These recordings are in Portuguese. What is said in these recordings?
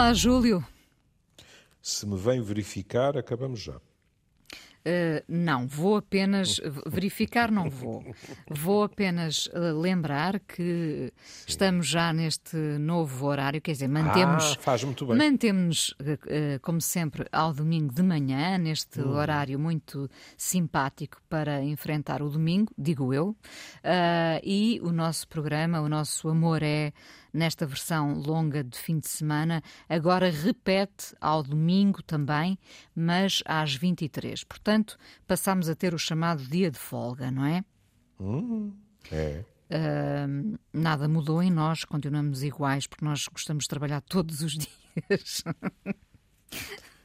Olá, Júlio. Se me vem verificar, acabamos já. Uh, não, vou apenas verificar, não vou. Vou apenas uh, lembrar que Sim. estamos já neste novo horário, quer dizer, mantemos. Ah, faz muito bem. Mantemos, uh, como sempre, ao domingo de manhã, neste hum. horário muito simpático para enfrentar o domingo, digo eu. e o nosso programa, o nosso amor é nesta versão longa de fim de semana, agora repete ao domingo também, mas às 23. Portanto, passamos a ter o chamado dia de folga, não é? Hum, é. Uh, nada mudou em nós, continuamos iguais, porque nós gostamos de trabalhar todos os dias.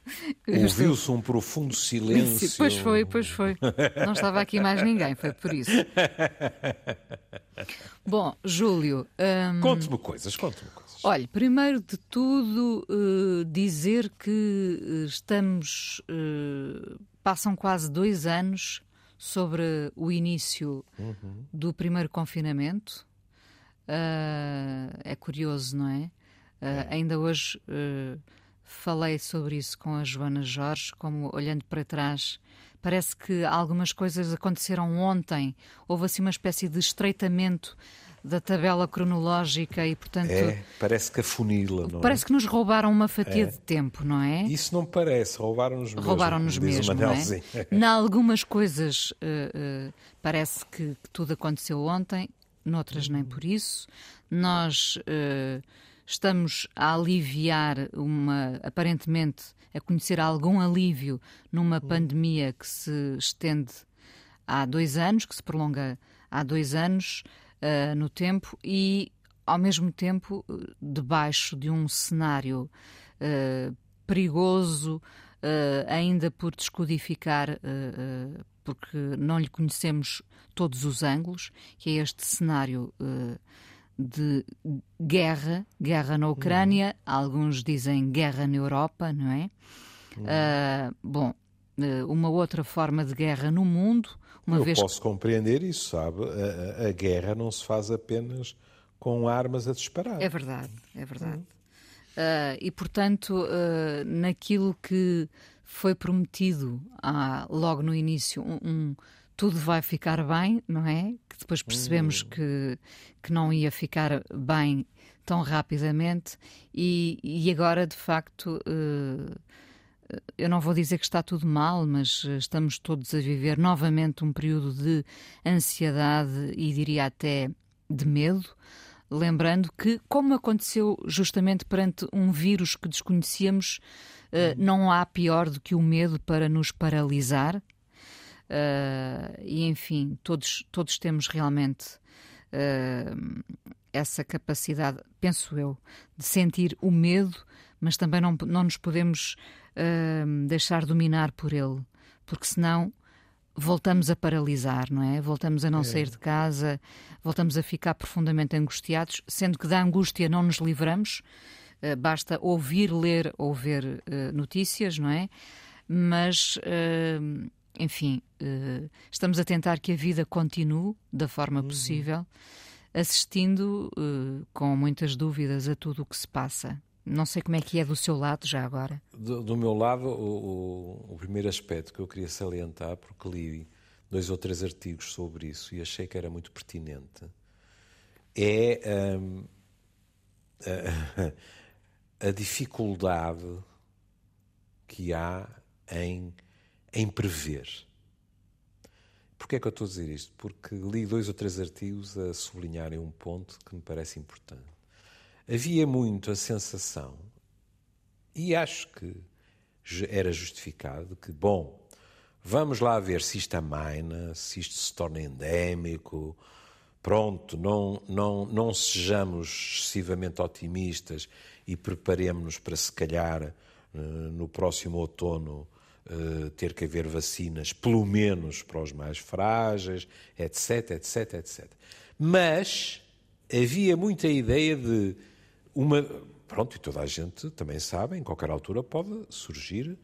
Ouviu-se um profundo silêncio. Pois foi, pois foi. Não estava aqui mais ninguém, foi por isso. Bom, Júlio. Um... Conte-me coisas, conte-me coisas. Olha, primeiro de tudo, uh, dizer que uh, estamos. Uh, passam quase dois anos sobre o início uhum. do primeiro confinamento. é curioso, não é? é. Ainda hoje falei sobre isso com a Joana Jorge, como olhando para trás. Parece que algumas coisas aconteceram ontem. Houve assim uma espécie de estreitamento da tabela cronológica e, portanto. É, parece que afunila, não é? Parece que nos roubaram uma fatia é. de tempo, não é? Isso não parece, roubaram-nos mesmo. Roubaram-nos mesmo, não é? Em algumas coisas uh, uh, parece que, que, tudo aconteceu ontem, noutras nem por isso. Nós. Uh, estamos a aliviar uma, aparentemente, a conhecer algum alívio numa hum. pandemia que se estende há dois anos, que se prolonga há dois anos uh, no tempo e, ao mesmo tempo, debaixo de um cenário uh, perigoso, uh, ainda por descodificar, porque não lhe conhecemos todos os ângulos, que é este cenário de guerra, guerra na Ucrânia, uhum. alguns dizem guerra na Europa, não é? Uhum. Uh, bom, uh, uma outra forma de guerra no mundo. Uma Eu vez posso compreender isso, sabe? A, a, guerra não se faz apenas com armas a disparar. É verdade, é verdade. Uhum. Uh, e, portanto, naquilo que foi prometido ah, logo no início, um, um tudo vai ficar bem, não é? Que depois percebemos hum. que, que não ia ficar bem tão rapidamente e, e agora, de facto, uh, eu não vou dizer que está tudo mal, mas estamos todos a viver novamente um período de ansiedade e diria até de medo. Lembrando que, como aconteceu justamente perante um vírus que desconhecíamos, uh, não há pior do que o medo para nos paralisar, Uh, e enfim, todos, todos temos realmente uh, essa capacidade, penso eu, de sentir o medo, mas também não, não nos podemos uh, deixar dominar por ele, porque senão voltamos a paralisar, não é? Voltamos a não é. sair de casa, voltamos a ficar profundamente angustiados, sendo que da angústia não nos livramos, basta ouvir, ler ou ver notícias, não é? Mas enfim, uh, estamos a tentar que a vida continue da forma uhum. possível, assistindo uh, com muitas dúvidas a tudo o que se passa. Não sei como é que é do seu lado já agora. Do, do meu lado, o, o, o, primeiro aspecto que eu queria salientar, porque li dois ou três artigos sobre isso e achei que era muito pertinente, é um, a, a dificuldade que há em em prever. Porquê é que eu estou a dizer isto? Porque li dois ou três artigos a sublinharem um ponto que me parece importante. Havia muito a sensação, e acho que era justificado, que, bom, vamos lá ver se isto amaina, se isto se torna endémico, pronto, não, não, não sejamos excessivamente otimistas e preparemos-nos para, se calhar, eh, no próximo outono, uh, ter que haver vacinas, pelo menos para os mais frágeis, etc, etc, etc. Mas havia muita ideia de uma. Pronto, e toda a gente também sabe, em qualquer altura pode surgir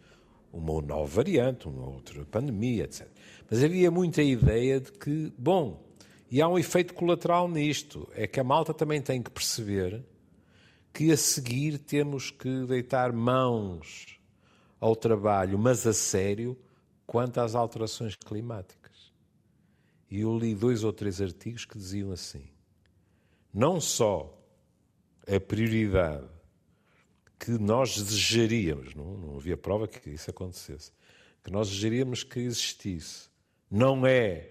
uma nova variante, uma outra pandemia, etc. Mas havia muita ideia de que, bom, e há um efeito colateral nisto, é que a malta também tem que perceber que a seguir temos que deitar mãos ao trabalho, mas a sério, quanto às alterações climáticas. E eu li dois ou três artigos que diziam assim: não só a prioridade que nós desejaríamos, não, não havia prova que isso acontecesse, que nós desejaríamos que existisse, não é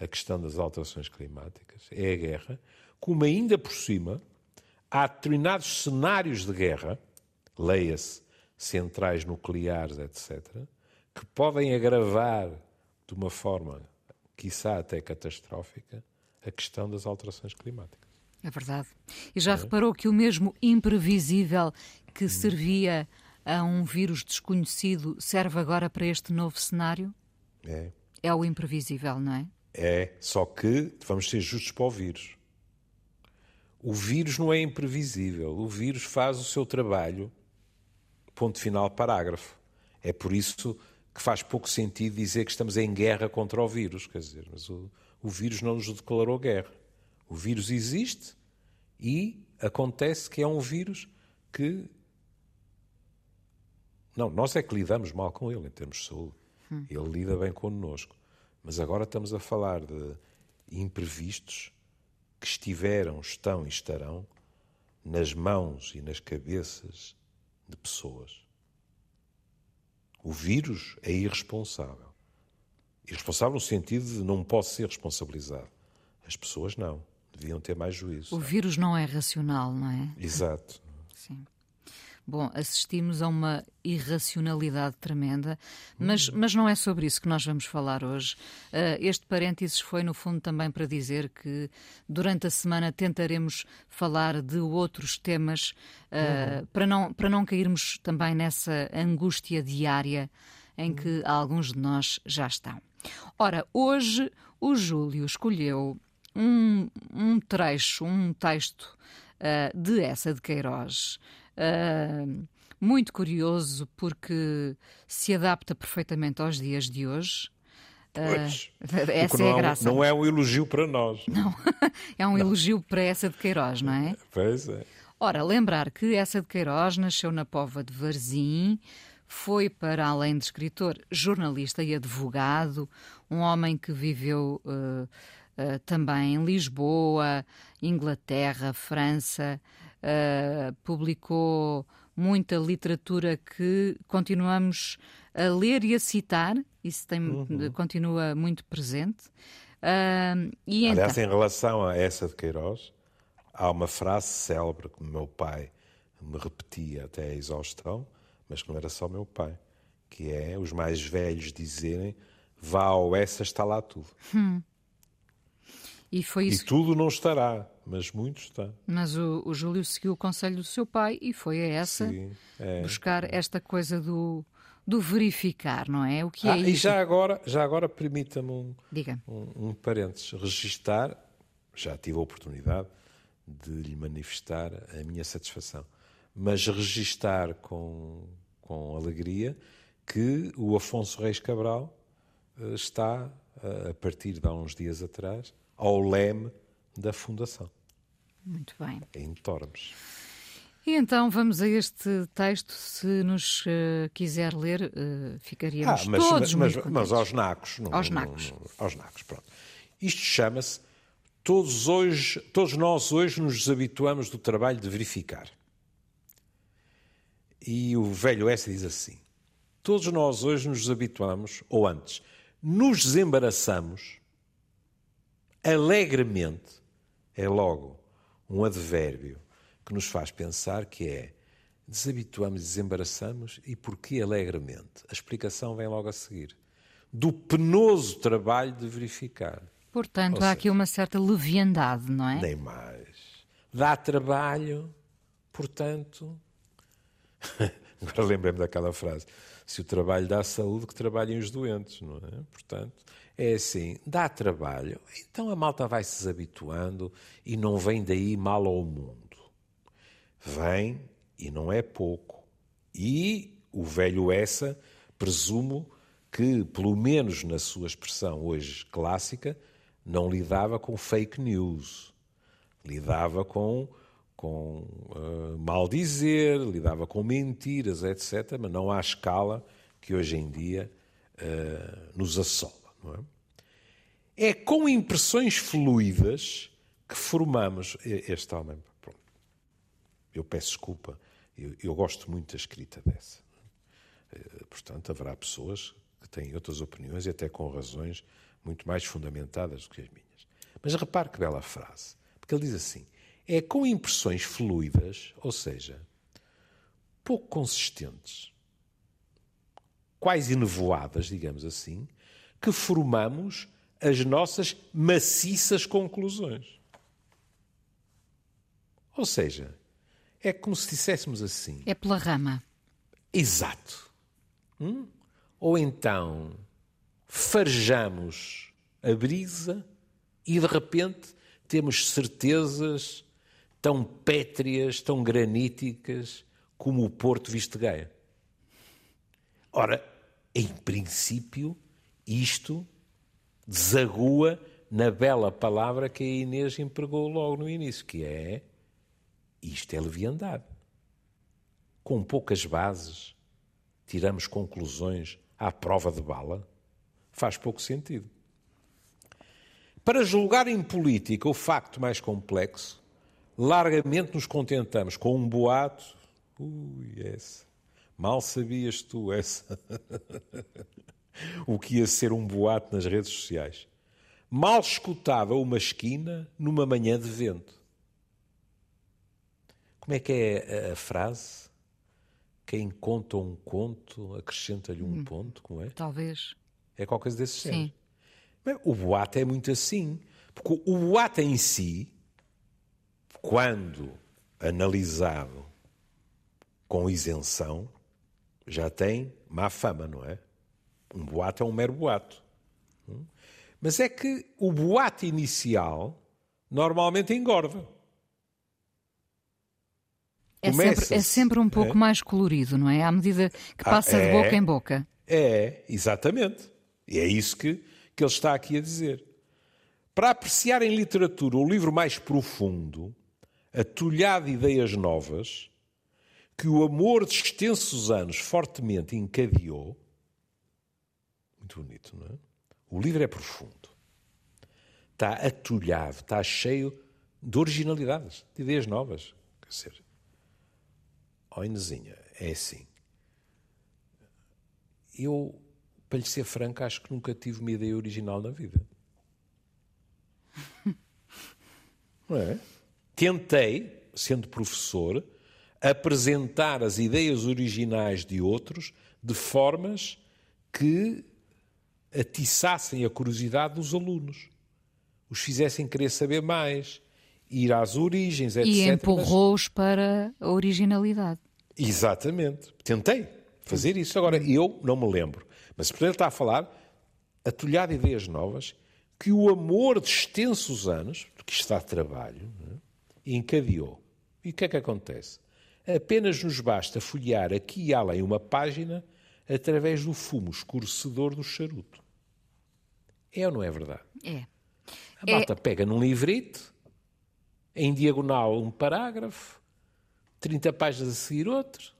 a questão das alterações climáticas, é a guerra, como ainda por cima há determinados cenários de guerra, leia-se centrais nucleares, etc., que podem agravar de uma forma, quiçá até catastrófica, a questão das alterações climáticas. É verdade. E já é. reparou que o mesmo imprevisível que hum. servia a um vírus desconhecido serve agora para este novo cenário? É. É o imprevisível, não é? É, só que vamos ser justos para o vírus. O vírus não é imprevisível. O vírus faz o seu trabalho, ponto final, parágrafo. É por isso que faz pouco sentido dizer que estamos em guerra contra o vírus. Quer dizer, mas o, o vírus não nos declarou guerra. O vírus existe e acontece que é um vírus que. Não, nós é que lidamos mal com ele em termos de saúde. Hum. Ele lida bem connosco. Mas agora estamos a falar de imprevistos que estiveram, estão e estarão nas mãos e nas cabeças de pessoas. O vírus é irresponsável. Irresponsável no sentido de não posso ser responsabilizado. As pessoas não. Deviam ter mais juízo. O vírus não é racional, não é? Exato. Sim. Bom, assistimos a uma irracionalidade tremenda, mas, mas não é sobre isso que nós vamos falar hoje. Uh, este parênteses foi, no fundo, também para dizer que durante a semana tentaremos falar de outros temas uh, uhum. para, não, para não cairmos também nessa angústia diária em que alguns de nós já estão. Ora, hoje o Júlio escolheu um, um trecho, um texto uh, de essa de Queiroz uh, muito curioso porque se adapta perfeitamente aos dias de hoje. Pois, uh, essa é a graça. Não é um elogio para nós. Não, é um não. elogio para essa de Queiroz, não é? Pois é. Ora, lembrar que essa de Queiroz nasceu na Pova de Varzim, foi para além de escritor, jornalista e advogado, um homem que viveu uh, uh, também em Lisboa, Inglaterra, França, uh, publicou muita literatura que continuamos a ler e a citar, isso tem, uhum. continua muito presente. Uh, e Aliás, então... em relação a essa de Queiroz, há uma frase célebre que meu pai me repetia até a exaustão, mas que não era só meu pai, que é os mais velhos dizerem vá ao essa está lá tudo. Hum. E, foi isso... e tudo não estará, mas muito está. Mas o, o Júlio seguiu o conselho do seu pai e foi a essa Sim, é. buscar esta coisa do, do verificar, não é? O que é ah, isso? E já agora, já agora permita-me um, um, um parênteses. Registar, já tive a oportunidade de lhe manifestar a minha satisfação, mas registar com, com alegria que o Afonso Reis Cabral eh, está, a partir de há uns dias atrás, ao leme da Fundação. Muito bem. Em Tormes. E então vamos a este texto, se nos uh, quiser ler, uh, ficaríamos ah, mas, todos mas, muito mas, mas aos nacos. Não, aos nacos. Não, não, aos nacos, pronto. Isto chama-se todos, hoje, todos nós hoje nos desabituamos do trabalho de verificar. E o velho S diz assim: todos nós hoje nos desabituamos, ou antes, nos desembaraçamos alegremente é logo um advérbio que nos faz pensar que é desabituamos, desembaraçamos e porquê alegremente? A explicação vem logo a seguir. Do penoso trabalho de verificar. Portanto, Ou há seja, aqui uma certa leviandade, não é? Nem mais. Dá trabalho, portanto. Agora lembrei-me daquela frase: se o trabalho dá saúde, que trabalhem os doentes, não é? Portanto, é assim, dá trabalho, então a malta vai se desabituando e não vem daí mal ao mundo. Vem, e não é pouco. E o velho essa, presumo que, pelo menos na sua expressão hoje clássica, não lidava com fake news. Lidava com, com uh, mal dizer, lidava com mentiras, etc., mas não à escala que hoje em dia uh, nos assola. É? é com impressões fluidas que formamos este homem. Pronto. Eu peço desculpa, eu, eu gosto muito da escrita dessa. Uh, portanto, haverá pessoas que têm outras opiniões e até com razões muito mais fundamentadas do que as minhas. Mas repare que bela frase, porque ele diz assim: é com impressões fluidas, ou seja, pouco consistentes, quase nevoadas, digamos assim, que formamos as nossas maciças conclusões. Ou seja, é como se disséssemos assim. É pela rama. Exato. Hum? Ou então farejamos a brisa e de repente temos certezas tão pétreas, tão graníticas como o Porto Vistegueia. Ora, em princípio, isto desagua na bela palavra que a Inês empregou logo no início, que é isto é leviandade. Com poucas bases, tiramos conclusões à prova de bala. Faz pouco sentido. Para julgar em política o facto mais complexo, largamente nos contentamos com um boato. Ui, essa. Mal sabias tu essa. o que ia ser um boato nas redes sociais. Mal escutava uma esquina numa manhã de vento. Como é que é a frase? Quem conta um conto acrescenta-lhe um hum, ponto, como é? Talvez. É qualquer coisa desse Sim. O boato é muito assim. Porque o boato em si, quando analisado com isenção, já tem má fama, não é? Um boato é um mero boato. Hum? Mas é que o boato inicial normalmente engorda. É sempre, é sempre, um pouco é? mais colorido, não é? À medida que ah, passa ah, é, de boca em boca. É, exatamente. E é isso que que ele está aqui a dizer. Para apreciar em literatura o livro mais profundo, atulhado de ideias novas, que o amor de extensos anos fortemente encadeou, muito bonito, não é? O livro é profundo. Está atulhado, está cheio de originalidades, de ideias novas. Quer dizer, ó Inezinha, é assim. Eu para lhe ser franco, acho que nunca tive uma ideia original na vida. Não é? Tentei, sendo professor, apresentar as ideias originais de outros de formas que atiçassem a curiosidade dos alunos, os fizessem querer saber mais, ir às origens, etc. E empurrou-os mas... para a originalidade. Exatamente. Tentei fazer isso. Agora, eu não me lembro mas portanto ele está a falar, atulhado ideias novas, que o amor de extensos anos, que está de trabalho, é? encadeou. E o que é que acontece? Apenas nos basta folhear aqui e além uma página através do fumo escurecedor do charuto. É ou não é verdade? É. A malta é... pega num livrito, em diagonal um parágrafo, 30 páginas a seguir outro,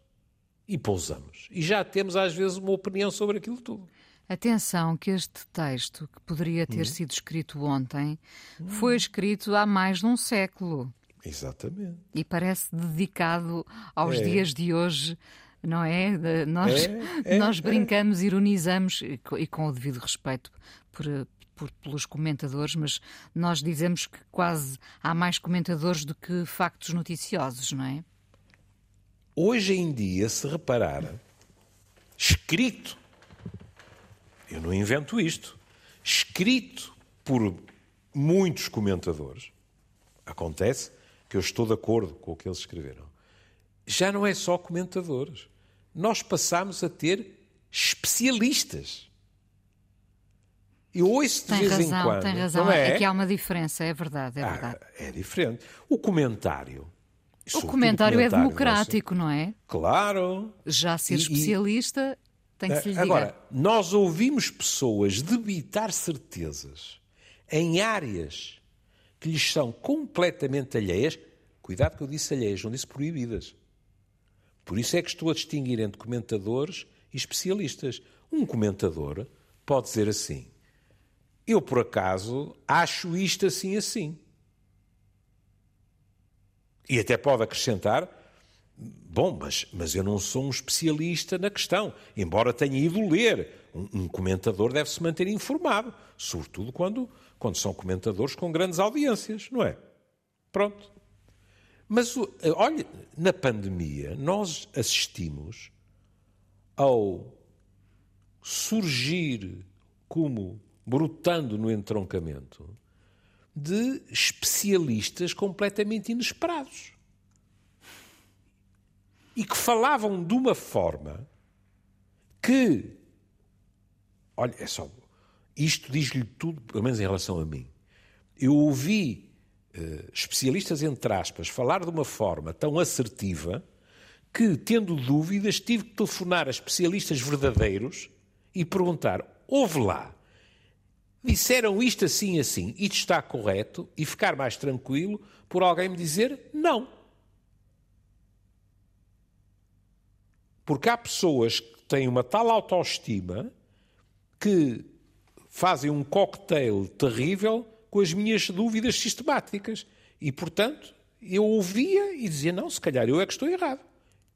e pousamos. E já temos, às vezes, uma opinião sobre aquilo tudo. Atenção que este texto, que poderia ter hum. sido escrito ontem, hum. foi escrito há mais de um século. Exatamente. E parece dedicado aos é. dias de hoje, não é? Nós, é, é, nós é. brincamos, ironizamos, e com o devido respeito por, por, pelos comentadores, mas nós dizemos que quase há mais comentadores do que factos noticiosos, não é? Hoje em dia, se reparar, escrito, eu não invento isto, escrito por muitos comentadores, acontece que eu estou de acordo com o que eles escreveram, já não é só comentadores. Nós passamos a ter especialistas. Eu ouço de tem vez razão, em quando. Tem razão, não é? é que há uma diferença, é verdade, é ah, verdade. é diferente. O comentário o comentário, é democrático, não é? Claro. Já ser e, especialista e... tem que se lhe Agora, nós ouvimos pessoas debitar certezas em áreas que lhes são completamente alheias, Cuidado que eu disse alheias, não disse proibidas. Por isso é que estou a distinguir entre comentadores e especialistas. Um comentador pode dizer assim: eu por acaso acho isto assim assim. E até pode acrescentar: bom, mas, mas eu não sou um especialista na questão, embora tenha ido ler. Um, um comentador deve se manter informado, sobretudo quando, quando são comentadores com grandes audiências, não é? Pronto. Mas, olha, na pandemia, nós assistimos ao surgir como brotando no entroncamento de especialistas completamente inesperados. E que falavam de uma forma que. Olha, é só. Isto diz-lhe tudo, pelo menos em relação a mim. Eu ouvi especialistas, entre aspas, falar de uma forma tão assertiva que, tendo dúvidas, tive que telefonar a especialistas verdadeiros e perguntar: houve lá disseram isto assim assim, isto está correto, e ficar mais tranquilo por alguém me dizer não. Porque há pessoas que têm uma tal autoestima que fazem um cocktail terrível com as minhas dúvidas sistemáticas. E, portanto, eu ouvia e dizia, não, se calhar eu é que estou errado.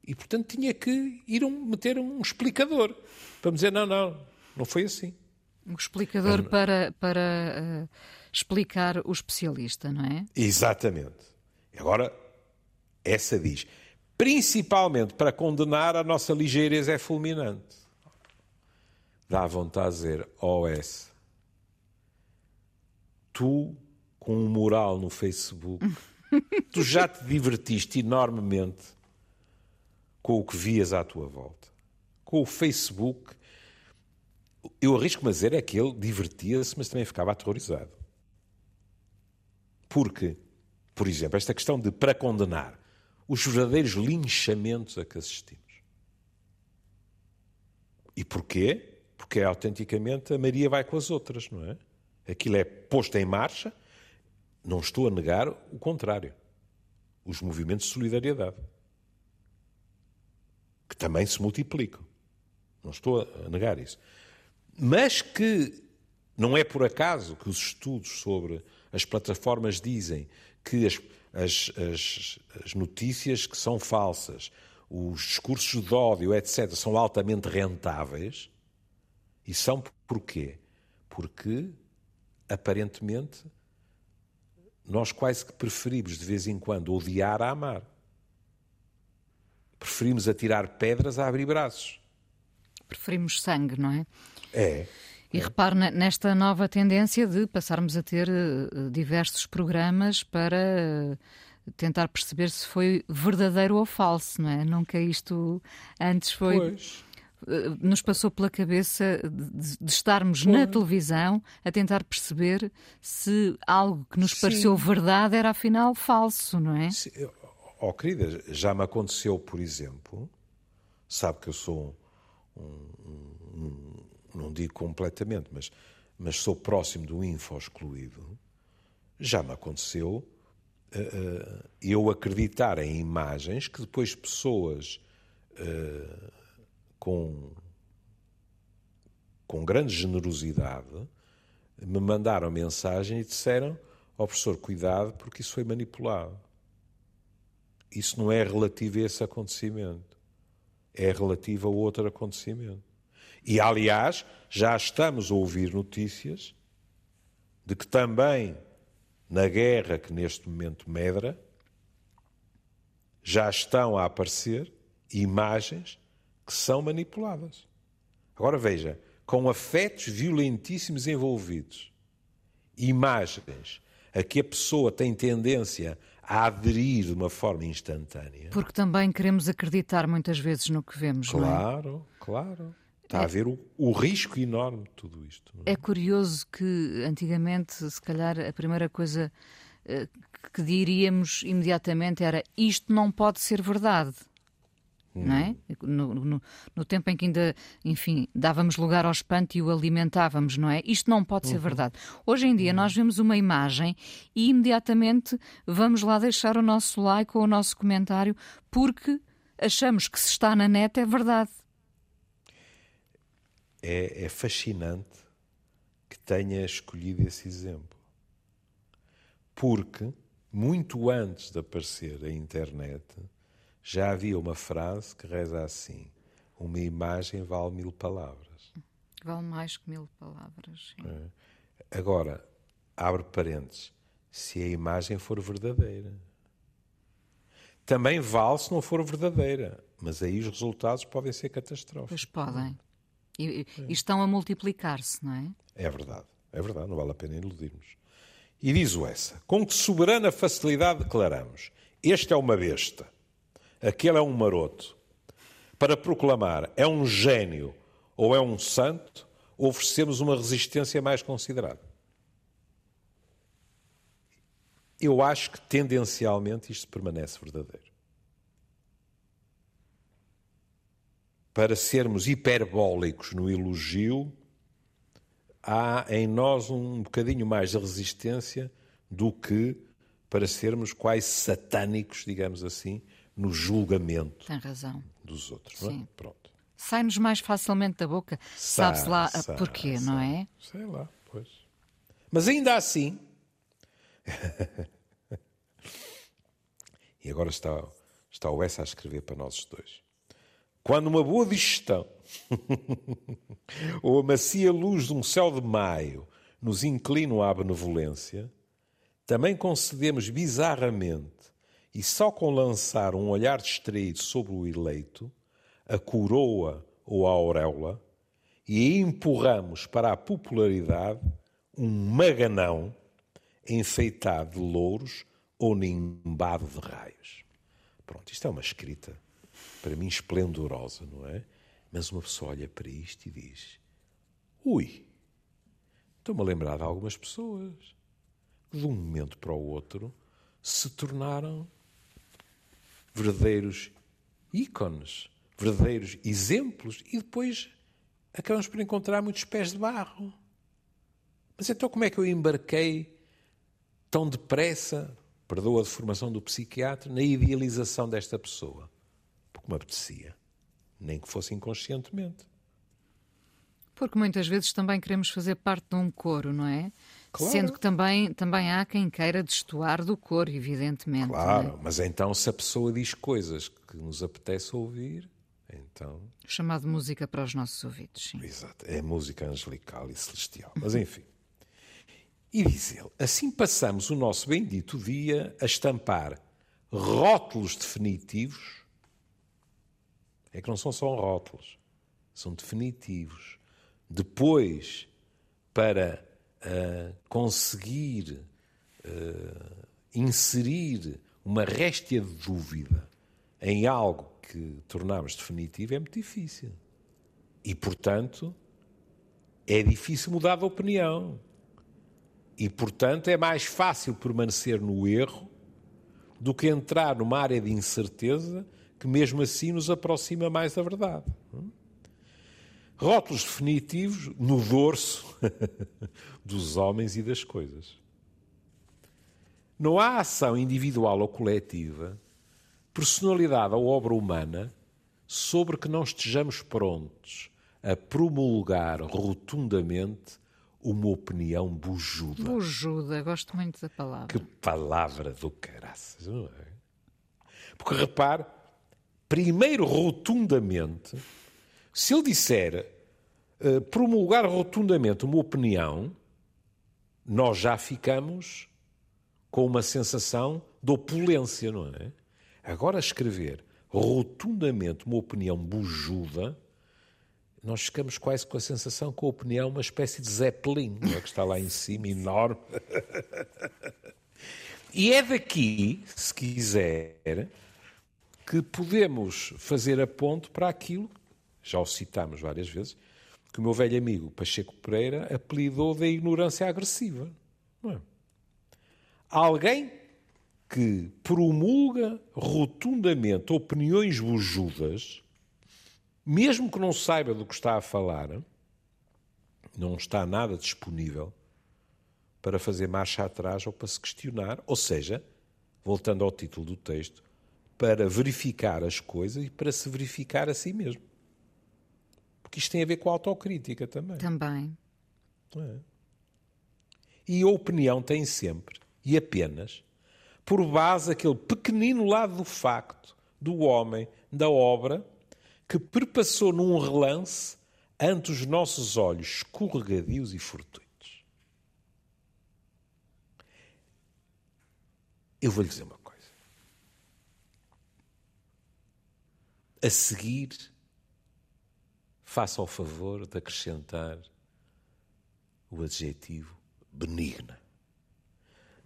E, portanto, tinha que ir um, meter um explicador para me dizer, não, não, não foi assim. Um explicador é, para, para uh, explicar o especialista, não é? Exatamente. Agora, essa diz, principalmente para condenar a nossa ligeireza é fulminante. Dá vontade de dizer, OS, tu com um mural no Facebook, tu já te divertiste enormemente com o que vias à tua volta. Com o Facebook eu arrisco-me a dizer é que ele divertia-se, mas também ficava aterrorizado. Porque, por exemplo, esta questão de para condenar os verdadeiros linchamentos a que assistimos. E porquê? Porque é autenticamente a Maria vai com as outras, não é? Aquilo é posto em marcha, não estou a negar o contrário. Os movimentos de solidariedade. Que também se multiplicam. Não estou a negar isso mas que não é por acaso que os estudos sobre as plataformas dizem que as, as, as, as notícias que são falsas, os discursos de ódio, etc., são altamente rentáveis. E são porquê? Porque, aparentemente, nós quase que preferimos de vez em quando odiar a amar. Preferimos atirar pedras a abrir braços. Preferimos sangue, não é? É. E é. repare nesta nova tendência de passarmos a ter uh, diversos programas para uh, tentar perceber se foi verdadeiro ou falso, não é? Nunca isto antes foi. Pois. Uh, nos passou pela cabeça de, de estarmos na televisão a tentar perceber se algo que nos Sim. pareceu verdade era afinal falso, não é? Sim. Oh, querida, já me aconteceu, por exemplo, sabe que eu sou um, um, não digo completamente, mas, mas sou próximo do info excluído, já me aconteceu uh, eu acreditar em imagens que depois pessoas uh, com, com grande generosidade me mandaram mensagem e disseram ao oh, professor, cuidado, porque isso foi manipulado. Isso não é relativo a esse acontecimento. É relativo a outro acontecimento. E, aliás, já estamos a ouvir notícias de que também na guerra que neste momento medra, já estão a aparecer imagens que são manipuladas. Agora veja, com afetos violentíssimos envolvidos, imagens a que a pessoa tem tendência a aderir de uma forma instantânea. Porque também queremos acreditar muitas vezes no que vemos, claro, não é? Claro. Está a ver o, o, risco enorme de tudo isto. É? é? curioso que antigamente, se calhar, a primeira coisa uh, que diríamos imediatamente era isto não pode ser verdade. Não é? No, no, no, tempo em que ainda, enfim, dávamos lugar ao espanto e o alimentávamos, não é? Isto não pode ser uhum. verdade. Hoje em dia uhum. nós vemos uma imagem e imediatamente vamos lá deixar o nosso like ou o nosso comentário porque achamos que se está na net é verdade. É, é fascinante que tenha escolhido esse exemplo. Porque, muito antes de aparecer a internet, já havia uma frase que reza assim: Uma imagem vale mil palavras. Vale mais que mil palavras. É. Agora, abre parênteses: se a imagem for verdadeira. Também vale se não for verdadeira, mas aí os resultados podem ser catastróficos. Pois podem. E, e estão a multiplicar-se, não é? É verdade, é verdade, não vale a pena iludirmos. E diz o essa: com que soberana facilidade declaramos: Este é uma besta, aquele é um maroto. Para proclamar é um gênio ou é um santo, oferecemos uma resistência mais considerada. Eu acho que tendencialmente isto permanece verdadeiro. Para sermos hiperbólicos no elogio, há em nós um bocadinho mais de resistência do que para sermos quase satânicos, digamos assim, no julgamento dos outros. Não é? Pronto. Sai-nos mais facilmente da boca. Sabe-se lá sai, porquê, sai, não é? Sei lá, pois. Mas ainda assim. e agora está, está o S a escrever para nós dois. Quando uma boa digestão ou a macia luz de um céu de maio nos inclinam à benevolência, também concedemos bizarramente e só com lançar um olhar distraído sobre o eleito, a coroa ou a auréola, e empurramos para a popularidade um maganão enfeitado de louros ou nimbado de raios. Pronto, isto é uma escrita, para mim, esplendorosa, não é? Mas uma pessoa olha para isto e diz: Ui, estou-me a lembrar de algumas pessoas que, de um momento para o outro, se tornaram verdadeiros ícones, verdadeiros exemplos, e depois acabamos por encontrar muitos pés de barro. Mas então como é que eu embarquei tão depressa, perdoa a deformação do psiquiatra, na idealização desta pessoa? Porque me apetecia, nem que fosse inconscientemente. Porque muitas vezes também queremos fazer parte de um coro, não é? Claro. Sendo que também, também há quem queira destoar do cor, evidentemente. Claro, é? mas então se a pessoa diz coisas que nos apetece ouvir, então. Chamado música para os nossos ouvidos, sim. Exato, é música angelical e celestial. Mas enfim. E diz ele: assim passamos o nosso bendito dia a estampar rótulos definitivos. É que não são só rótulos, são definitivos. Depois, para uh, conseguir uh, inserir uma réstia de dúvida em algo que tornamos definitivo é muito difícil. E, portanto, é difícil mudar de opinião. E, portanto, é mais fácil permanecer no erro do que entrar numa área de incerteza que, mesmo assim, nos aproxima mais da verdade. Rótulos definitivos no dorso dos homens e das coisas. Não há ação individual ou coletiva, personalidade ou obra humana sobre que não estejamos prontos a promulgar rotundamente uma opinião bujuda. Bujuda, gosto muito da palavra. Que palavra do caraças, não é? Porque repare, primeiro rotundamente, se ele disser uh, promulgar rotundamente uma opinião, nós já ficamos com uma sensação de opulência, não é? Agora, escrever rotundamente uma opinião bujuda, nós ficamos quase com a sensação que a opinião é uma espécie de zeppelin, é? que está lá em cima, enorme. e é daqui, se quiser, que podemos fazer a ponte para aquilo já o citámos várias vezes, que o meu velho amigo Pacheco Pereira apelidou da ignorância agressiva. Não é? Alguém que promulga rotundamente opiniões bujudas, mesmo que não saiba do que está a falar, não está nada disponível para fazer marcha atrás ou para se questionar, ou seja, voltando ao título do texto, para verificar as coisas e para se verificar a si mesmo. Porque isto tem a ver com a autocrítica também. Também. É. E a opinião tem sempre e apenas por base aquele pequenino lado do facto, do homem, da obra, que perpassou num relance ante os nossos olhos escorregadios e fortuitos. Eu vou lhe dizer uma coisa. A seguir, faça o favor de acrescentar o adjetivo benigna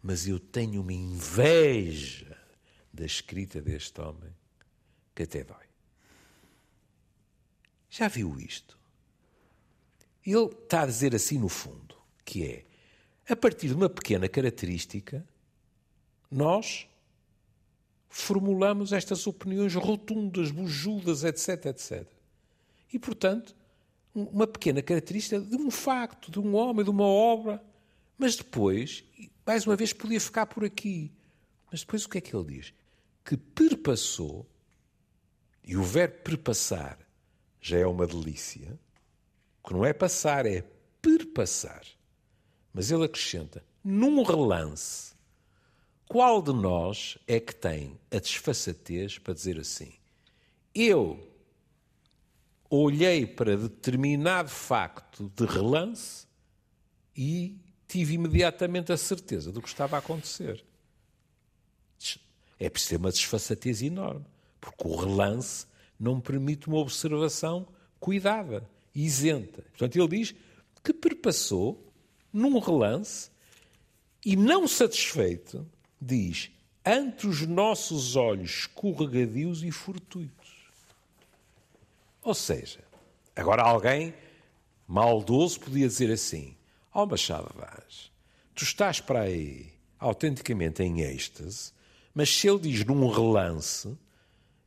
mas eu tenho uma inveja da escrita deste homem que até dói. Já viu isto? Ele está a dizer assim no fundo, que é, a partir de uma pequena característica, nós formulamos estas opiniões rotundas, bujudas, etc, etc. E, portanto, uma pequena característica de um facto, de um homem, de uma obra, mas depois mais uma vez podia ficar por aqui. Mas depois o que é que ele diz? Que perpassou, e o verbo perpassar já é uma delícia, que não é passar, é perpassar. Mas ele acrescenta, num relance, qual de nós é que tem a desfaçatez para dizer assim? Eu olhei para determinado facto de relance e tive imediatamente a certeza do que estava a acontecer. É preciso ter uma desfaçatez enorme, porque o relance não permite uma observação cuidada, isenta. Portanto, ele diz que perpassou num relance e, não satisfeito, diz: ante os nossos olhos escorregadios e fortuitos. Ou seja, agora alguém maldoso podia dizer assim: Ó oh, Machado Vaz, tu estás para aí autenticamente em êxtase, mas se ele diz num relance,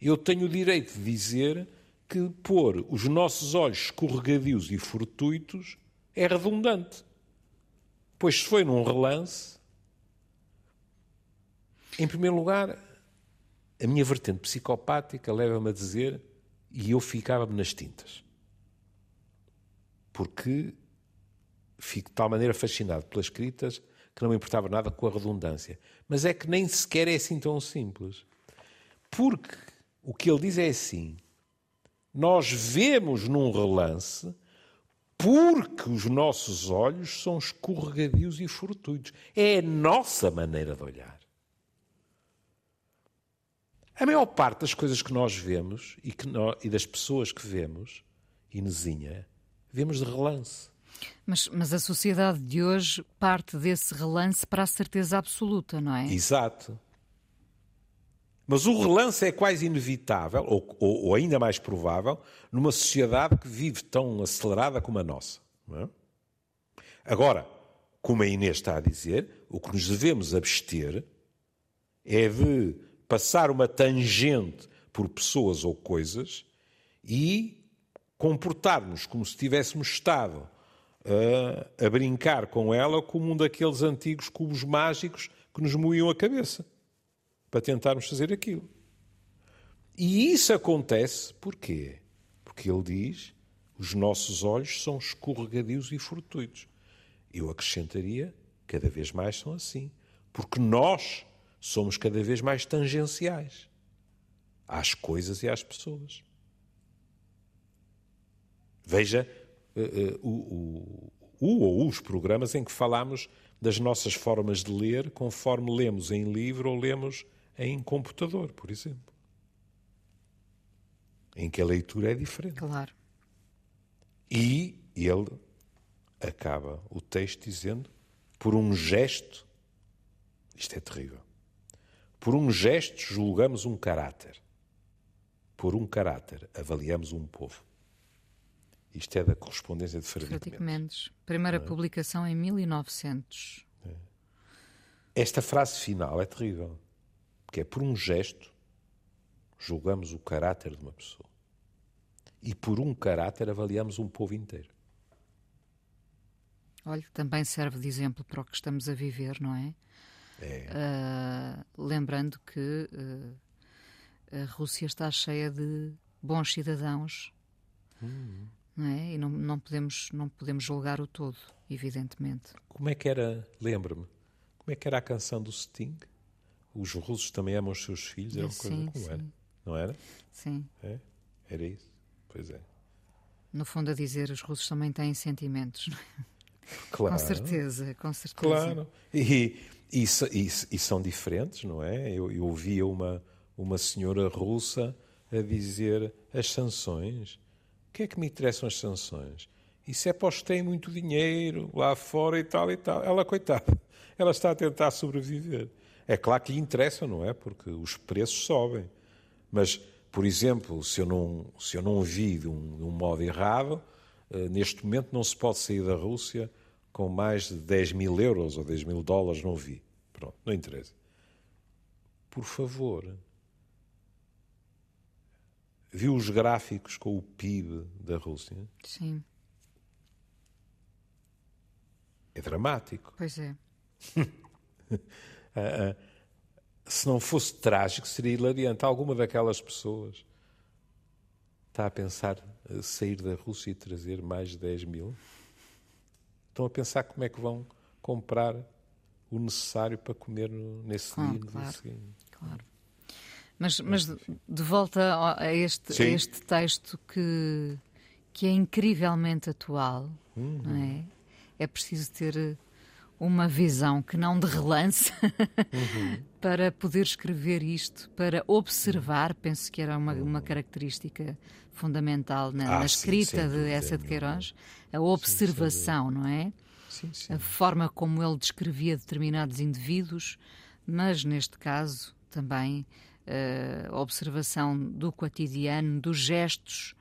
eu tenho o direito de dizer que pôr os nossos olhos escorregadios e fortuitos é redundante. Pois se foi num relance, em primeiro lugar, a minha vertente psicopática leva-me a dizer e eu ficava-me nas tintas. Porque fico de tal maneira fascinado pelas escritas que não me importava nada com a redundância. Mas é que nem sequer é assim tão simples. Porque o que ele diz é assim: nós vemos num relance porque os nossos olhos são escorregadios e fortuitos. É a nossa maneira de olhar. A maior parte das coisas que nós vemos e, que nós, e das pessoas que vemos, Inesinha, vemos de relance. Mas, mas a sociedade de hoje parte desse relance para a certeza absoluta, não é? Exato. Mas o relance é quase inevitável, ou, ou, ou, ainda mais provável, numa sociedade que vive tão acelerada como a nossa. É? Agora, como a Inês está a dizer, o que nos devemos abster é de passar uma tangente por pessoas ou coisas e comportar-nos como se tivéssemos estado a, a brincar com ela como um daqueles antigos cubos mágicos que nos moíam a cabeça para tentarmos fazer aquilo. E isso acontece porquê? Porque ele diz: os nossos olhos são escorregadios e fortuitos. Eu acrescentaria: cada vez mais são assim. Porque nós somos cada vez mais tangenciais às coisas e às pessoas. Veja uh, o, o, ou os programas em que falamos das nossas formas de ler conforme lemos em livro ou lemos em computador, por exemplo. Em que a leitura é diferente. Claro. E ele acaba o texto dizendo: por um gesto, isto é terrível, por um gesto julgamos um caráter, por um caráter avaliamos um povo. Isto é da correspondência de Frederico, Mendes. Primeira é? publicação em 1900. É. Esta frase final é terrível. Porque é por um gesto julgamos o caráter de uma pessoa. E por um caráter avaliamos um povo inteiro. Olha, também serve de exemplo para o que estamos a viver, não é? É. Uh, lembrando que uh, a Rússia está cheia de bons cidadãos, hum. não é? E não, não, podemos, não podemos julgar o todo, evidentemente. Como é que era, lembra-me, como é que era a canção do Sting? Os russos também amam os seus filhos? Era uma sim, coisa como sim. era, não era? Sim. É? Era isso? Pois é. No fundo, a dizer, os russos também têm sentimentos, não é? Claro. Com certeza, com certeza. Claro. E, e, e, e são diferentes, não é? Eu, eu ouvia uma, uma senhora russa a dizer as sanções. O que é que me interessam as sanções? Isso é para os que têm muito dinheiro lá fora e tal e tal. Ela, coitada, ela está a tentar sobreviver. É claro que lhe interessa, não é? Porque os preços sobem. Mas, por exemplo, se eu não, se eu não vi de um, de um modo errado, uh, neste momento não se pode sair da Rússia com mais de 10 mil euros ou 10 mil dólares, não vi. Pronto, não interessa. Por favor. Viu os gráficos com o PIB da Rússia? Sim. É dramático. Pois é. Se não fosse trágico, seria hilariante. Alguma daquelas pessoas está a pensar sair da Rússia e trazer mais de 10 mil? Estão a pensar como é que vão comprar o necessário para comer no, nesse claro, dia, no claro, dia seguinte. Claro. Mas, mas de volta a este, a este texto que, que é incrivelmente atual, uhum. não é? É preciso ter uma visão que não de relance uhum. para poder escrever isto, para observar, penso que era uma, Uhum. uma característica fundamental na, Ah, na sim, escrita sem de dúvida essa de. Queiroz, a observação, não é? Sim, sim. A forma como ele descrevia determinados indivíduos, mas neste caso também eh, a observação do cotidiano, dos gestos,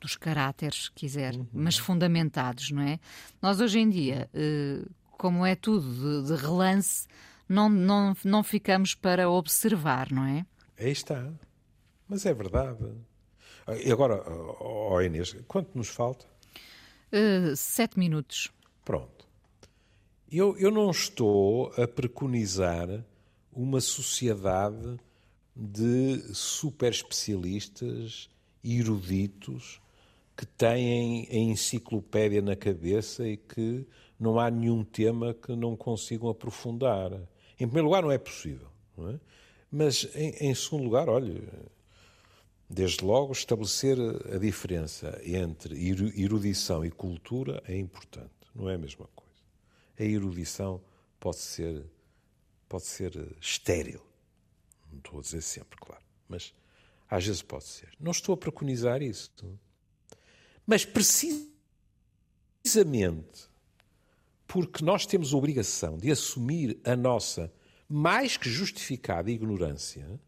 dos caráteres, se quiser, Uhum. mas fundamentados, não é? Nós hoje em dia, eh, como é tudo de, de relance, não, não, não ficamos para observar, não é? Aí está. Mas é verdade. E agora, ó Inês, quanto nos falta? Uh, sete minutos. Pronto. Eu, eu não estou a preconizar uma sociedade de super especialistas, eruditos, que têm a enciclopédia na cabeça e que não há nenhum tema que não consigam aprofundar. Em primeiro lugar, não é possível. Não é? Mas, em, em segundo lugar, olha, desde logo, estabelecer a diferença entre erudição e cultura é importante. Não é a mesma coisa. A erudição pode ser, pode ser estéril. Não estou a dizer sempre, claro. Mas às vezes pode ser. Não estou a preconizar isso. Mas precisamente porque nós temos a obrigação de assumir a nossa mais que justificada ignorância,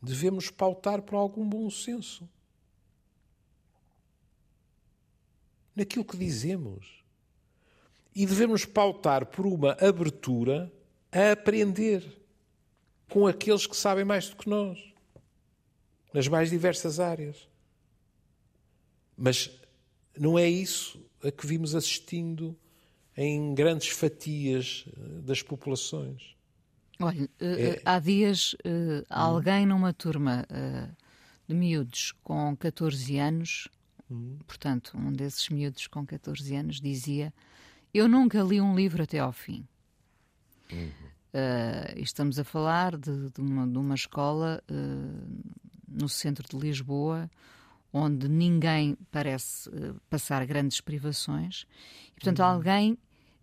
devemos pautar por algum bom senso. Naquilo que dizemos. E devemos pautar por uma abertura a aprender com aqueles que sabem mais do que nós, nas mais diversas áreas. Mas não é isso a que vimos assistindo em grandes fatias das populações. Olha, é... há dias uh, alguém numa turma uh, de miúdos com 14 anos, hum. portanto, um desses miúdos com 14 anos dizia: Eu nunca li um livro até ao fim. Uhum. Uh, estamos a falar de, de, uma, de uma, escola no centro de Lisboa onde ninguém parece passar grandes privações e, portanto, uhum. alguém,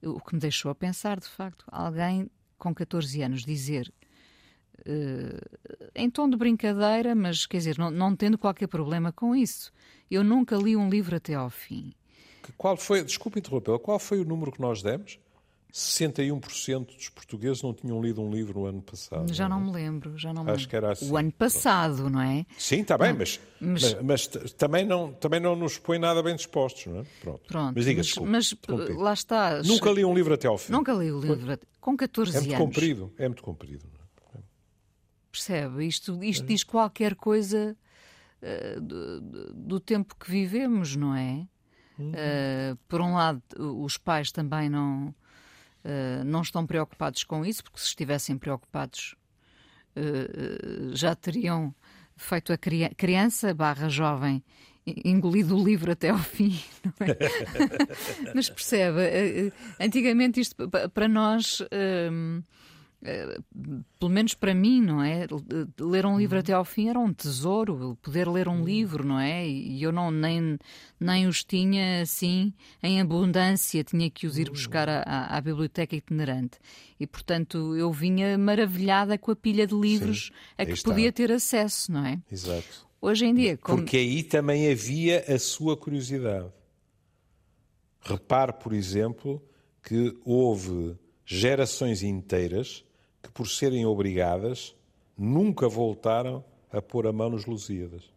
o que me deixou a pensar, de facto, alguém com 14 anos dizer uh, em tom de brincadeira, mas quer dizer, não, não, tendo qualquer problema com isso. Eu nunca li um livro até ao fim. Qual foi, desculpe interrompê-la, qual foi o número que nós demos? 61% dos portugueses não tinham lido um livro no ano passado. Já não, não me lembro, já não me Acho lembro. que era assim. O ano passado, não é? Sim, está bem, mas, mas, mas, mas, também, não, também não nos põe nada bem dispostos, não é? Pronto. Pronto mas diga, mas, mas lá está. Nunca li um livro até ao fim. Nunca li o livro, com 14 anos. É muito comprido, é muito comprido. Não é? percebe? Isto, isto diz qualquer coisa uh, do, do, tempo que vivemos, não é? Uhum. Uh, por um lado, os pais também não, uh, não estão preocupados com isso, porque se estivessem preocupados já teriam feito a criança barra jovem engolido o livro até ao fim. É? Mas percebe, antigamente isto para nós eh, pelo menos para mim, não é? Ler um livro uhum. até ao fim era um tesouro, poder ler um uhum. livro, não é? E eu não nem, nem os tinha assim em abundância, tinha que os ir buscar à, à biblioteca itinerante. E portanto eu vinha maravilhada com a pilha de livros Sim, a que está. podia ter acesso, não é? Exato. Hoje em dia. Como... Porque aí também havia a sua curiosidade. Repare, por exemplo, que houve gerações inteiras por serem obrigadas, nunca voltaram a pôr a mão nos Lusíadas.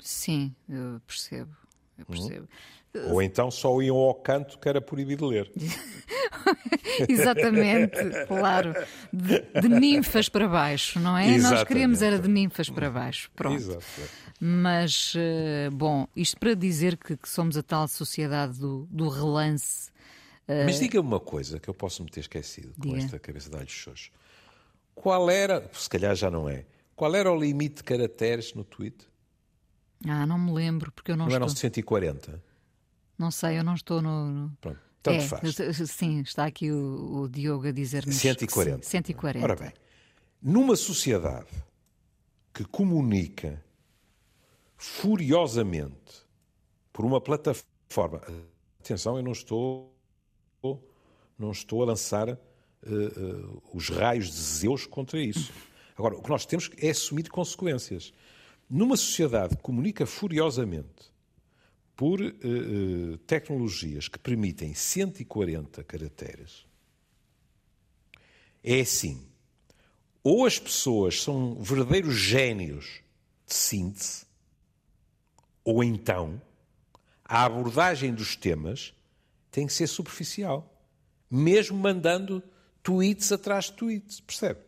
Sim, eu percebo. Eu hum? percebo. Hum? Ou então só iam ao canto que era proibido ler. Exatamente, claro. De, de, ninfas para baixo, não é? Exatamente. Nós queríamos era de ninfas para baixo. Pronto. Exato. Mas, eh, bom, isto para dizer que, que somos a tal sociedade do, do relance mas diga-me uma coisa que eu posso me ter esquecido com Diga. esta cabeça de alhos xoxos. Qual era, se calhar já não é, qual era o limite de caracteres no tweet? Ah, não me lembro, porque eu não, não estou... eram 140? Não sei, eu não estou no... Pronto, tanto é, faz. Sim, está aqui o, o Diogo a dizer-nos... 140. 140. Ora bem, numa sociedade que comunica furiosamente por uma plataforma... Atenção, eu não estou não estou a lançar uh, uh, os raios de Zeus contra isso. Agora, o que nós temos é assumir consequências. Numa sociedade que comunica furiosamente por uh, tecnologias que permitem 140 caracteres, é assim. Ou as pessoas são verdadeiros génios de síntese, ou então a abordagem dos temas tem que ser superficial. Mesmo mandando tweets atrás de tweets, percebe?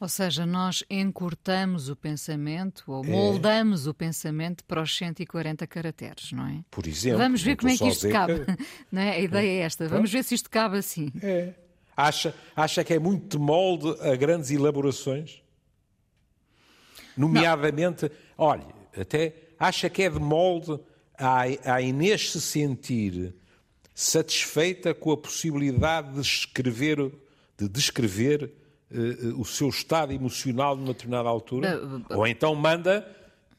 Ou seja, nós encurtamos o pensamento ou é. moldamos é. o pensamento para os 140 caracteres, não é? Por exemplo. Vamos ver como é que isto cabe. Que... Não é? A ideia é esta. Vamos ver se isto cabe assim. É. Acha, acha que é muito de molde a grandes elaborações? Nomeadamente, não. olha, até acha que é de molde a, a Inês se sentir satisfeita com a possibilidade de escrever, de descrever uh, o seu estado emocional numa determinada altura? Ou então manda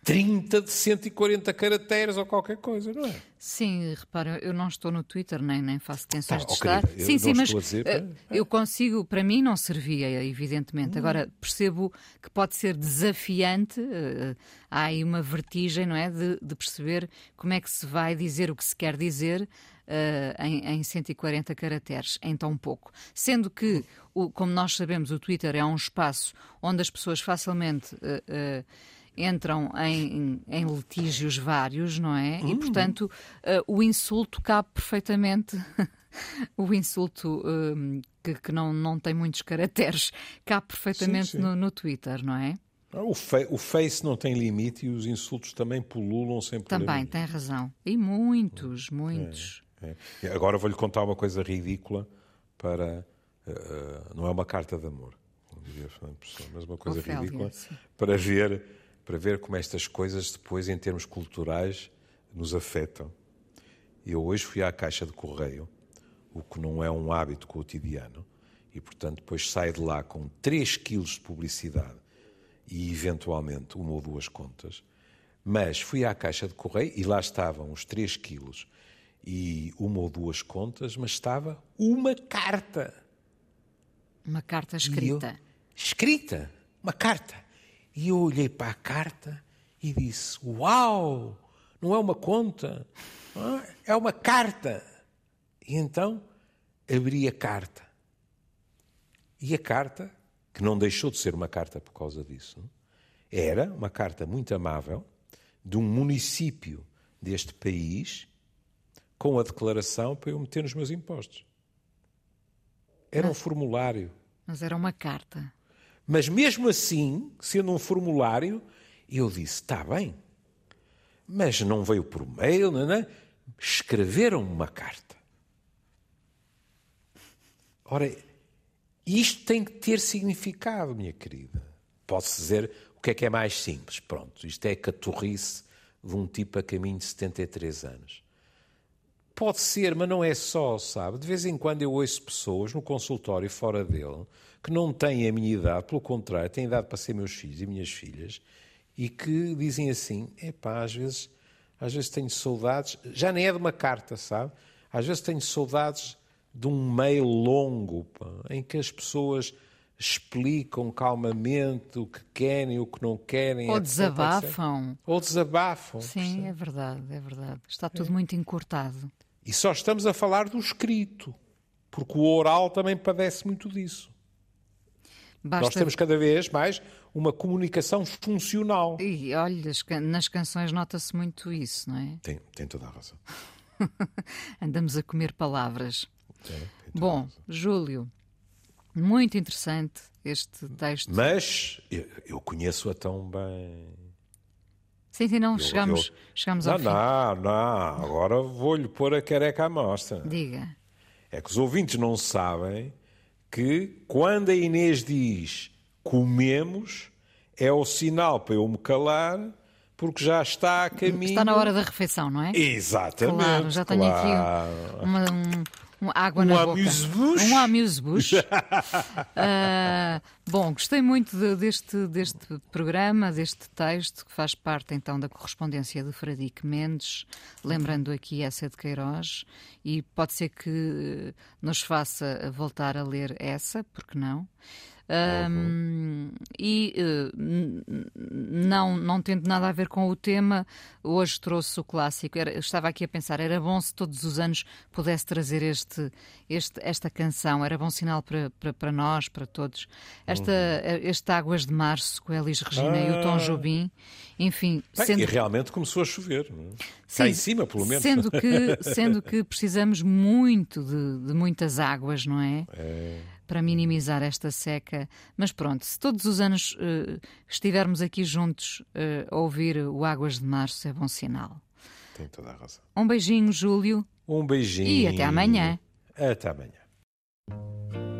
30 de 140 caracteres ou qualquer coisa, não é? Sim, repara, eu não estou no Twitter nem, nem faço tensões tá, de estar. sim, sim, mas dizer, uh, eu consigo, para mim não servia, evidentemente. Hum. Agora, percebo que pode ser desafiante, há aí uma vertigem, não é? De, de, perceber como é que se vai dizer o que se quer dizer uh, em, em 140 caracteres, em tão pouco. Sendo que, o, como nós sabemos, o Twitter é um espaço onde as pessoas facilmente. Uh, entram em, em, litígios vários, não é? E, portanto, o insulto cabe perfeitamente o insulto um, que, que, não, não tem muitos caracteres cabe perfeitamente sim, sim. No, no, Twitter, não é? Ah, o, fe o Face não tem limite e os insultos também pululam sem problema. Também, tem razão. E muitos, muitos. É. Agora vou-lhe contar uma coisa ridícula para. Uh, não é uma carta de amor, mas uma coisa Ofélia, ridícula sim. para ver, para ver como estas coisas depois, em termos culturais, nos afetam. Eu hoje fui à caixa de correio, o que não é um hábito cotidiano, e portanto depois saio de lá com 3 quilos de publicidade e eventualmente uma ou duas contas, mas fui à caixa de correio e lá estavam os 3 quilos e uma ou duas contas, mas estava uma carta. Uma carta escrita. Eu, escrita, uma carta. E eu olhei para a carta e disse: Uau! Não é uma conta, é uma carta. E então abri a carta. E a carta, que não deixou de ser uma carta por causa disso, era uma carta muito amável de um município deste país com a declaração para eu meter nos meus impostos. Era mas, um formulário. Mas era uma carta. Mas mesmo assim, sendo um formulário, eu disse: está bem, mas não veio por mail, não é? escreveram uma carta. Ora, isto tem que ter significado, minha querida. Posso dizer o que é que é mais simples. Pronto, isto é a catorrice de um tipo a caminho de 73 anos. Pode ser, mas não é só, sabe? De vez em quando eu ouço pessoas no consultório fora dele que não têm a minha idade, pelo contrário, têm idade para ser meus filhos e minhas filhas, e que dizem assim: epá, às vezes, às vezes tenho saudades, já nem é de uma carta, sabe? Às vezes tenho saudades de um mail longo, pá, em que as pessoas explicam calmamente o que querem, o que não querem. Ou etc, desabafam. etc. Ou desabafam. Sim, é verdade, é verdade. Está tudo muito encurtado. E só estamos a falar do escrito, porque o oral também padece muito disso. Basta... Nós temos cada vez mais uma comunicação funcional. E olha, nas canções nota-se muito isso, não é? Tem, tem toda a razão. Andamos a comer palavras. Tem, Bom. Júlio, muito interessante este texto. Mas eu, eu conheço-a tão bem. Sim, sim, não, Eu- chegamos, eu- chegamos Não, ao fim. não, não. Agora vou-lhe pôr a careca à mostra. Diga. É que os ouvintes não sabem que quando a Inês diz comemos, é o sinal para eu me calar, porque já está a caminho. Está na hora da refeição, não é? Exatamente. Claro, já tenho claro. aqui uma, um, um água Um na boca. amuse-bouche. Um amuse-bouche. Ah, bom, gostei muito de- deste, deste programa, deste texto, que faz parte então da correspondência de Fradique Mendes, lembrando aqui essa de Queiroz, e pode ser que eh, nos faça voltar a ler essa, porque não? Ahm, e eh, n- n- não, não tendo nada a ver com o tema, hoje trouxe o clássico. Era- estava aqui a pensar, era bom se todos os anos pudesse trazer este, este, esta canção, era bom sinal para, para, para nós, para todos. Esta, Este Águas de Março, com a Elis Regina e o Tom Ah. Jobim, enfim, Bem, sendo E realmente começou a chover. não é? Sim, Cá em cima, pelo menos. Sendo que, sendo que precisamos muito de, de muitas águas, não é? Para minimizar esta seca. Mas pronto, se todos os anos eh, estivermos aqui juntos eh, a ouvir o Águas de Março, é bom sinal. Tem toda a razão. Um beijinho, Júlio. Um beijinho. E até amanhã. Até amanhã.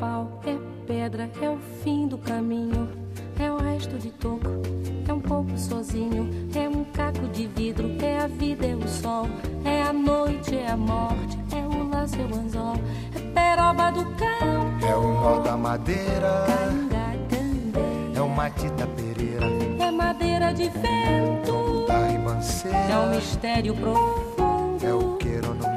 Pau, é pedra, é o fim do caminho. É o resto de toco, é um pouco sozinho. É um caco de vidro, é a vida, é o sol. É a noite, é a morte, é o laço, é o anzol. É peroba do cão, É o nó da madeira, candê. é o Matita Pereira, É madeira de vento, da é um ribanceira, mistério profundo. é o queira ou não É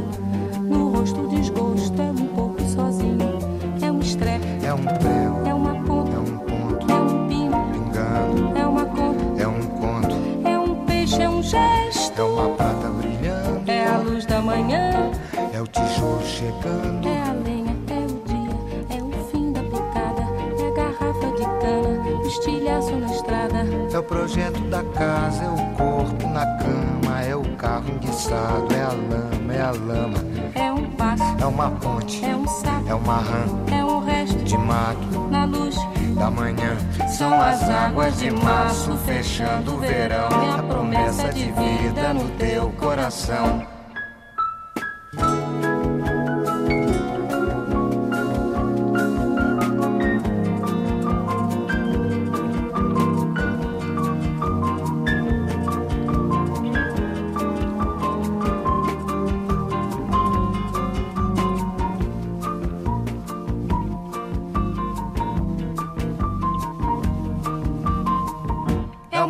Chegando. é a lenha, é o dia, é o fim da picada, é a garrafa de cana, o estilhaço na estrada. É o projeto da casa, é o corpo na cama, é o carro enguiçado, é a lama, é a lama, É um passo, é uma ponte, é um sapo, é uma rã é um resto de mato na luz. da manhã. São as águas de março fechando o verão, é a promessa de vida no teu coração.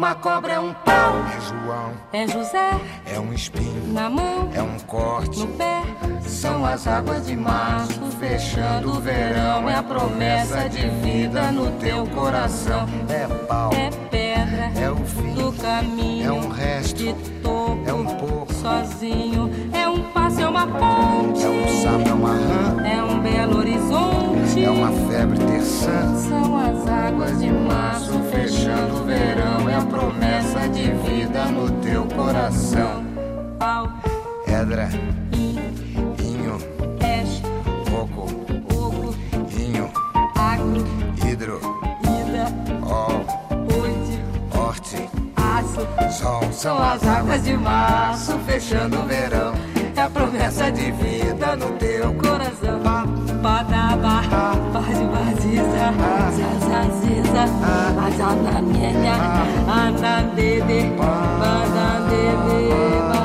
Uma cobra, é um pau. É João, É José é um espinho, na mão, é um corte. no pé. São as águas de março, fechando o verão. É a promessa de vida no teu coração. É pau, É pedra é o fim, do caminho. é um resto, de topo, é um pouco, sozinho. É um passo, é uma ponte. é um sapo, é uma rã, É um belo horizonte. É uma febre terçã. São as águas de março Fechando o verão, é a promessa de vida no teu coração. pau, Edra, in, inho, cash, coco, oco, inho, agro, hidro, ida, ol, oite, horte, aço. sol. São as águas de março, fechando o verão. É a promessa de vida no teu Coração, badaba, bade baziza, zazaziza, azanamenya, anandede, badandede.